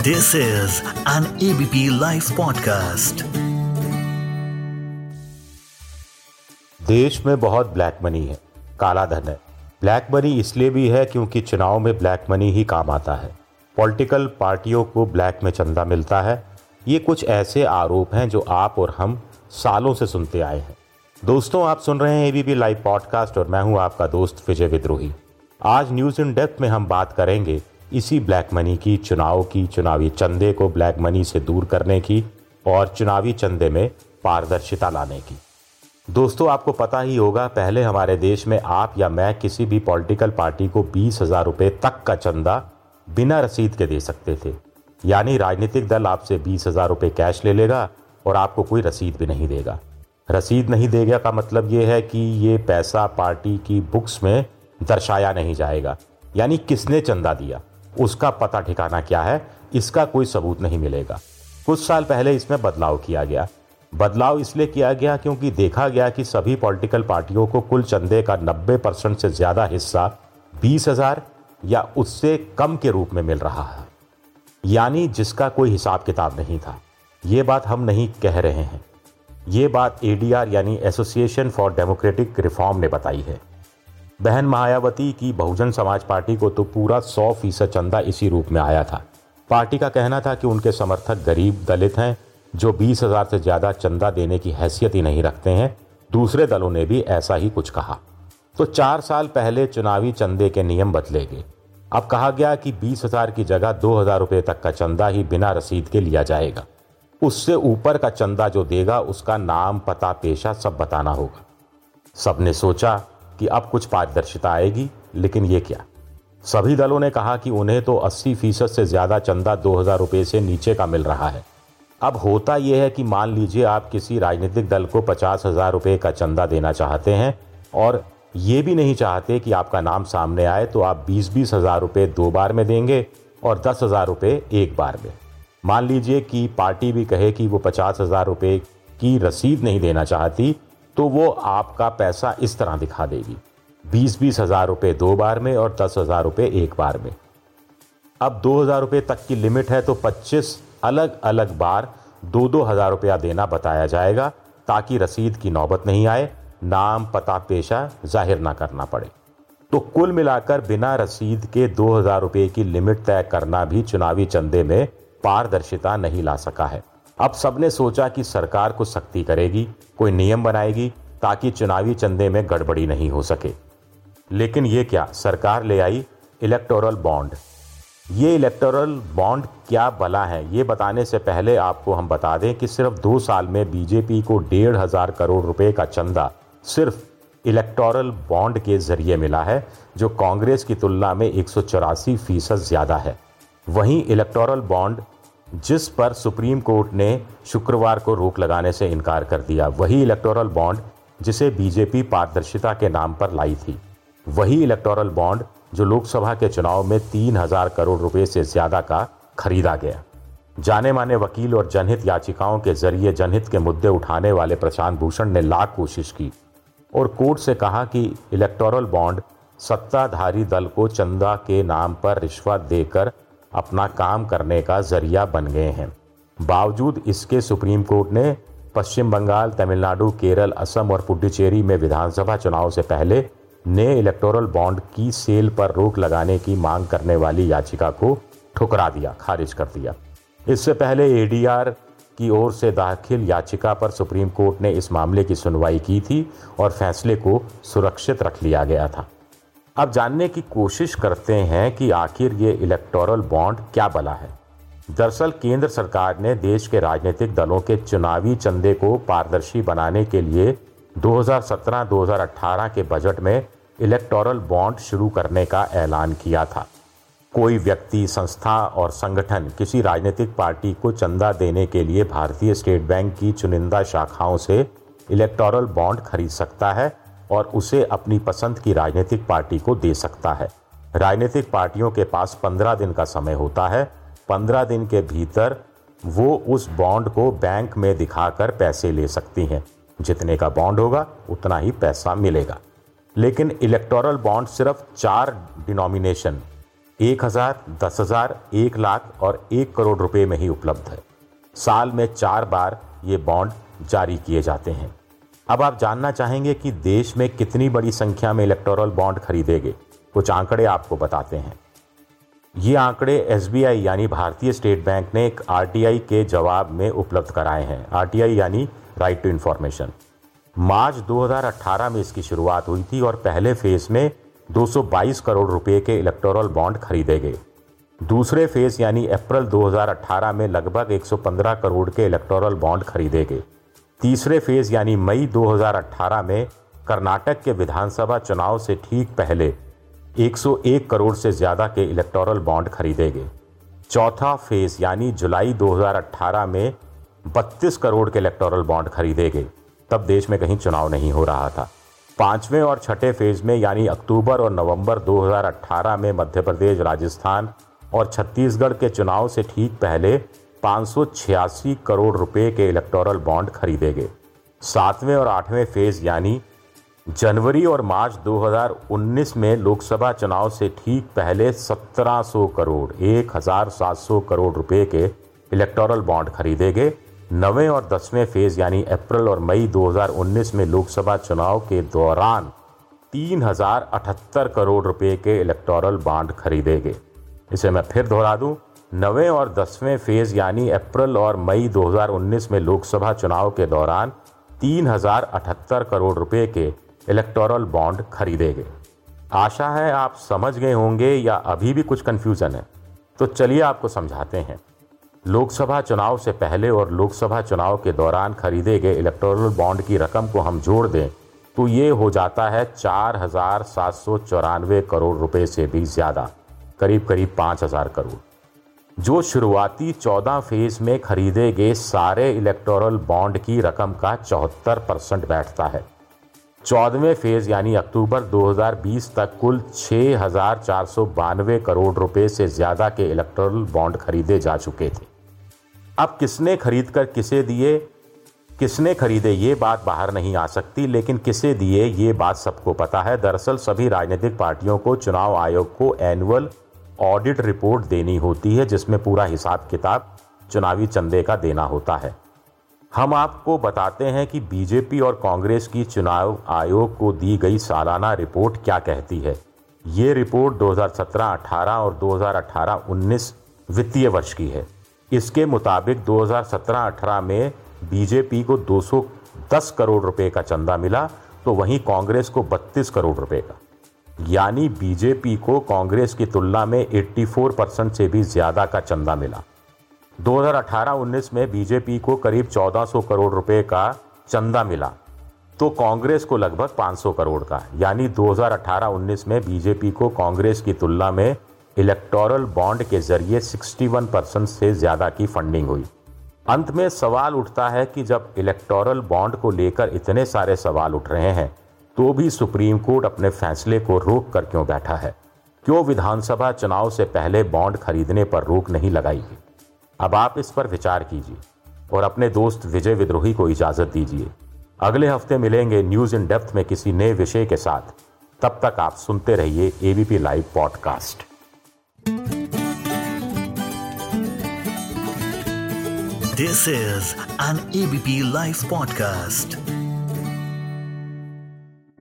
This is an ABP Life podcast. देश में बहुत ब्लैक मनी है, काला धन है। ब्लैक मनी इसलिए भी है क्योंकि चुनाव में ब्लैक मनी ही काम आता है। पॉलिटिकल पार्टियों को ब्लैक में चंदा मिलता है। ये कुछ ऐसे आरोप हैं जो आप और हम सालों से सुनते आए हैं। दोस्तों, आप सुन रहे हैं एबीपी लाइव पॉडकास्ट और मैं हूँ आपका दोस्त विजय विद्रोही। आज न्यूज़ इन डेप्थ में हम बात करेंगे इसी ब्लैक मनी की, चुनाव की, चुनावी चंदे को ब्लैक मनी से दूर करने की और चुनावी चंदे में पारदर्शिता लाने की। दोस्तों, आपको पता ही होगा, पहले हमारे देश में आप या मैं किसी भी पॉलिटिकल पार्टी को बीस हज़ार रुपए तक का चंदा बिना रसीद के दे सकते थे। यानी राजनीतिक दल आपसे बीस हज़ार रुपए कैश ले लेगा और आपको कोई रसीद भी नहीं देगा। रसीद नहीं देगा का मतलब ये है कि ये पैसा पार्टी की बुक्स में दर्शाया नहीं जाएगा। यानी किसने चंदा दिया? उसका पता ठिकाना क्या है, इसका कोई सबूत नहीं मिलेगा। कुछ साल पहले इसमें बदलाव किया गया। बदलाव इसलिए किया गया क्योंकि देखा गया कि सभी पॉलिटिकल पार्टियों को कुल चंदे का 90 परसेंट से ज़्यादा हिस्सा बीस हज़ार या उससे कम के रूप में मिल रहा है। यानी जिसका कोई हिसाब किताब नहीं था। ये बात हम नहीं कह रहे हैं। ये बात एडीआर यानी एसोसिएशन फॉर डेमोक्रेटिक रिफॉर्म ने बताई है। बहन मायावती की बहुजन समाज पार्टी को तो पूरा सौ फ़ीसद चंदा इसी रूप में आया था। पार्टी का कहना था कि उनके समर्थक गरीब दलित हैं, जो बीस हज़ार से ज़्यादा चंदा देने की हैसियत ही नहीं रखते हैं। दूसरे दलों ने भी ऐसा ही कुछ कहा। तो चार साल पहले चुनावी चंदे के नियम बदले गए। अब कहा गया कि बीस हज़ार की जगह दो हज़ार रुपए तक का चंदा ही बिना रसीद के लिया जाएगा। उससे ऊपर का चंदा जो देगा, उसका नाम, पता, पेशा सब बताना होगा। सबने सोचा कि अब कुछ पारदर्शिता आएगी, लेकिन ये क्या? सभी दलों ने कहा कि उन्हें तो 80 फ़ीसद से ज़्यादा चंदा दो हज़ार से नीचे का मिल रहा है। अब होता यह है कि मान लीजिए आप किसी राजनीतिक दल को पचास हज़ार रुपये का चंदा देना चाहते हैं, और ये भी नहीं चाहते कि आपका नाम सामने आए तो आप बीस बीस हज़ार रुपये दो बार में देंगे और दस हज़ार रुपये एक बार में। मान लीजिए कि पार्टी भी कहे कि वो पचास हज़ार रुपये की रसीद नहीं देना चाहती तो वो आपका पैसा इस तरह दिखा देगी। बीस बीस हज़ार रुपये दो बार में और दस हज़ार रुपये एक बार में। अब दो हज़ार रुपये तक की लिमिट है तो पच्चीस अलग अलग बार दो दो हज़ार रुपया देना बताया जाएगा ताकि रसीद की नौबत नहीं आए, नाम, पता, पेशा ज़ाहिर ना करना पड़े। तो कुल मिलाकर बिना रसीद के दो हज़ार रुपये की लिमिट तय करना भी चुनावी चंदे में पारदर्शिता नहीं ला सका है। अब सबने सोचा कि सरकार को सख्ती करेगी, कोई नियम बनाएगी, ताकि चुनावी चंदे में गड़बड़ी नहीं हो सके। लेकिन ये क्या, सरकार ले आई इलेक्टोरल बॉन्ड ये इलेक्टोरल बॉन्ड क्या बला है? ये बताने से पहले आपको हम बता दें कि सिर्फ़ दो साल में बीजेपी को डेढ़ हज़ार करोड़ रुपए का चंदा सिर्फ़ इलेक्टोरल बॉन्ड के ज़रिए मिला है, जो कांग्रेस की तुलना में एक फ़ीसद ज़्यादा है। वहीं इलेक्टोरल बॉन्ड जिस पर सुप्रीम कोर्ट ने शुक्रवार को रोक लगाने से इनकार कर दिया, वही इलेक्टोरल बॉन्ड जिसे बीजेपी पारदर्शिता के नाम पर लाई थी। वही इलेक्टोरल बॉन्ड जो लोकसभा के चुनाव में तीन हज़ार करोड़ रुपए से ज़्यादा का खरीदा गया। जाने माने वकील और जनहित याचिकाओं के ज़रिए जनहित के मुद्दे उठाने वाले प्रशांत भूषण ने लाख कोशिश की और कोर्ट से कहा कि इलेक्टोरल बॉन्ड सत्ताधारी दल को चंदा के नाम पर रिश्वत देकर अपना काम करने का ज़रिया बन गए हैं। बावजूद इसके सुप्रीम कोर्ट ने पश्चिम बंगाल, तमिलनाडु, केरल, असम और पुडुचेरी में विधानसभा चुनाव से पहले नए इलेक्टोरल बॉन्ड की सेल पर रोक लगाने की मांग करने वाली याचिका को ठुकरा दिया, खारिज कर दिया। इससे पहले एडीआर की ओर से दाखिल याचिका पर सुप्रीम कोर्ट ने इस मामले की सुनवाई की थी और फैसले को सुरक्षित रख लिया गया था। अब जानने की कोशिश करते हैं कि आखिर ये इलेक्टोरल बॉन्ड क्या बला है। दरअसल केंद्र सरकार ने देश के राजनीतिक दलों के चुनावी चंदे को पारदर्शी बनाने के लिए 2017-2018 के बजट में इलेक्टोरल बॉन्ड शुरू करने का ऐलान किया था। कोई व्यक्ति, संस्था और संगठन किसी राजनीतिक पार्टी को चंदा देने के लिए भारतीय स्टेट बैंक की चुनिंदा शाखाओं से इलेक्टोरल बॉन्ड खरीद सकता है और उसे अपनी पसंद की राजनीतिक पार्टी को दे सकता है। राजनीतिक पार्टियों के पास पंद्रह दिन का समय होता है। पंद्रह दिन के भीतर वो उस बॉन्ड को बैंक में दिखाकर पैसे ले सकती हैं। जितने का बॉन्ड होगा, उतना ही पैसा मिलेगा। लेकिन इलेक्टोरल बॉन्ड सिर्फ़ चार डिनोमिनेशन, एक हज़ार, दस हज़ार, एक लाख और एक करोड़ रुपए में ही उपलब्ध है। साल में चार बार ये बॉन्ड जारी किए जाते हैं। अब आप जानना चाहेंगे कि देश में कितनी बड़ी संख्या में इलेक्टोरल बॉन्ड खरीदे गए कुछ आंकड़े आपको बताते हैं। ये आंकड़े एसबीआई यानी भारतीय स्टेट बैंक ने एक आरटीआई के जवाब में उपलब्ध कराए हैं। आरटीआई यानी राइट टू इंफॉर्मेशन मार्च 2018 में इसकी शुरुआत हुई थी और पहले फ़ेज़ में 222 करोड़ रुपए के इलेक्टोरल बॉन्ड खरीदे गए दूसरे फ़ेज़ यानी अप्रैल 2018 में लगभग 115 करोड़ के इलेक्टोरल बॉन्ड खरीदे गए तीसरे फ़ेज़ यानी मई 2018 में कर्नाटक के विधानसभा चुनाव से ठीक पहले 101 करोड़ से ज़्यादा के इलेक्टोरल बॉन्ड खरीदे गए चौथा फ़ेज़ यानी जुलाई 2018 में 32 करोड़ के इलेक्टोरल बॉन्ड खरीदे गए तब देश में कहीं चुनाव नहीं हो रहा था। पाँचवें और छठे फ़ेज़ में यानी अक्टूबर और नवंबर 2018 में मध्य प्रदेश, राजस्थान और छत्तीसगढ़ के चुनाव से ठीक पहले पाँच करोड़ रुपए के इलेक्टोरल बॉन्ड खरीदे गए सातवें और आठवें फ़ेज़ यानी जनवरी और मार्च 2019 में लोकसभा चुनाव से ठीक पहले 1700 करोड़ 1700 करोड़ रुपए के इलेक्टोरल बॉन्ड खरीदे गए नवें और दसवें फ़ेज़ यानी अप्रैल और मई 2019 में लोकसभा चुनाव के दौरान तीन हज़ार अठहत्तर करोड़ रुपए के इलेक्टोरल बॉन्ड खरीदे गए इसे मैं फिर दोहरा दूँ। नवें और दसवें फ़ेज़ यानी अप्रैल और मई 2019 में लोकसभा चुनाव के दौरान तीन हज़ार अठहत्तर करोड़ रुपए के इलेक्टोरल बॉन्ड खरीदे गए आशा है आप समझ गए होंगे या अभी भी कुछ कंफ्यूजन है। तो चलिए आपको समझाते हैं। लोकसभा चुनाव से पहले और लोकसभा चुनाव के दौरान खरीदे गए इलेक्टोरल बॉन्ड की रकम को हम जोड़ दें तो ये हो जाता है चार हज़ार सात सौ चौरानवे करोड़ रुपए से भी ज़्यादा करीब करीब पाँच हज़ार करोड़। जो शुरुआती चौदह फ़ेज़ में खरीदे गए सारे इलेक्टोरल बॉन्ड की रकम का चौहत्तर परसेंट बैठता है। चौदहवें फ़ेज़ यानी अक्टूबर 2020 तक कुल बानवे करोड़ रुपए से ज़्यादा के इलेक्ट्रल बॉन्ड खरीदे जा चुके थे। अब किसने खरीद कर किसे दिए? किसने खरीदे ये बात बाहर नहीं आ सकती, लेकिन किसे दिए ये बात सबको पता है। दरअसल सभी राजनीतिक पार्टियों को चुनाव आयोग को एनुअल ऑडिट रिपोर्ट देनी होती है, जिसमें पूरा हिसाब किताब चुनावी चंदे का देना होता है। हम आपको बताते हैं कि बीजेपी और कांग्रेस की चुनाव आयोग को दी गई सालाना रिपोर्ट क्या कहती है। ये रिपोर्ट 2017-18 और 2018-19 वित्तीय वर्ष की है। इसके मुताबिक 2017-18 में बीजेपी को 210 करोड़ रुपए का चंदा मिला तो वहीं कांग्रेस को 32 करोड़ रुपए का। यानी बीजेपी को कांग्रेस की तुलना में 84 परसेंट से भी ज़्यादा का चंदा मिला। 2018-19 में बीजेपी को करीब 1400 करोड़ रुपए का चंदा मिला। तो कांग्रेस को लगभग 500 करोड़ का, यानी 2018-19 में बीजेपी को कांग्रेस की तुलना में इलेक्टोरल बॉन्ड के ज़रिए 61 परसेंट से ज़्यादा की फंडिंग हुई। अंत में सवाल उठता है कि जब इलेक्टोरल बॉन्ड को लेकर इतने सारे सवाल उठ रहे हैं तो भी सुप्रीम कोर्ट अपने फैसले को रोक कर क्यों बैठा है? क्यों विधानसभा चुनाव से पहले बॉन्ड खरीदने पर रोक नहीं लगाई गई अब आप इस पर विचार कीजिए और अपने दोस्त विजय विद्रोही को इजाज़त दीजिए। अगले हफ़्ते मिलेंगे न्यूज़ इन डेप्थ में किसी नए विषय के साथ। तब तक आप सुनते रहिए ABP live podcast this is an ABP live podcast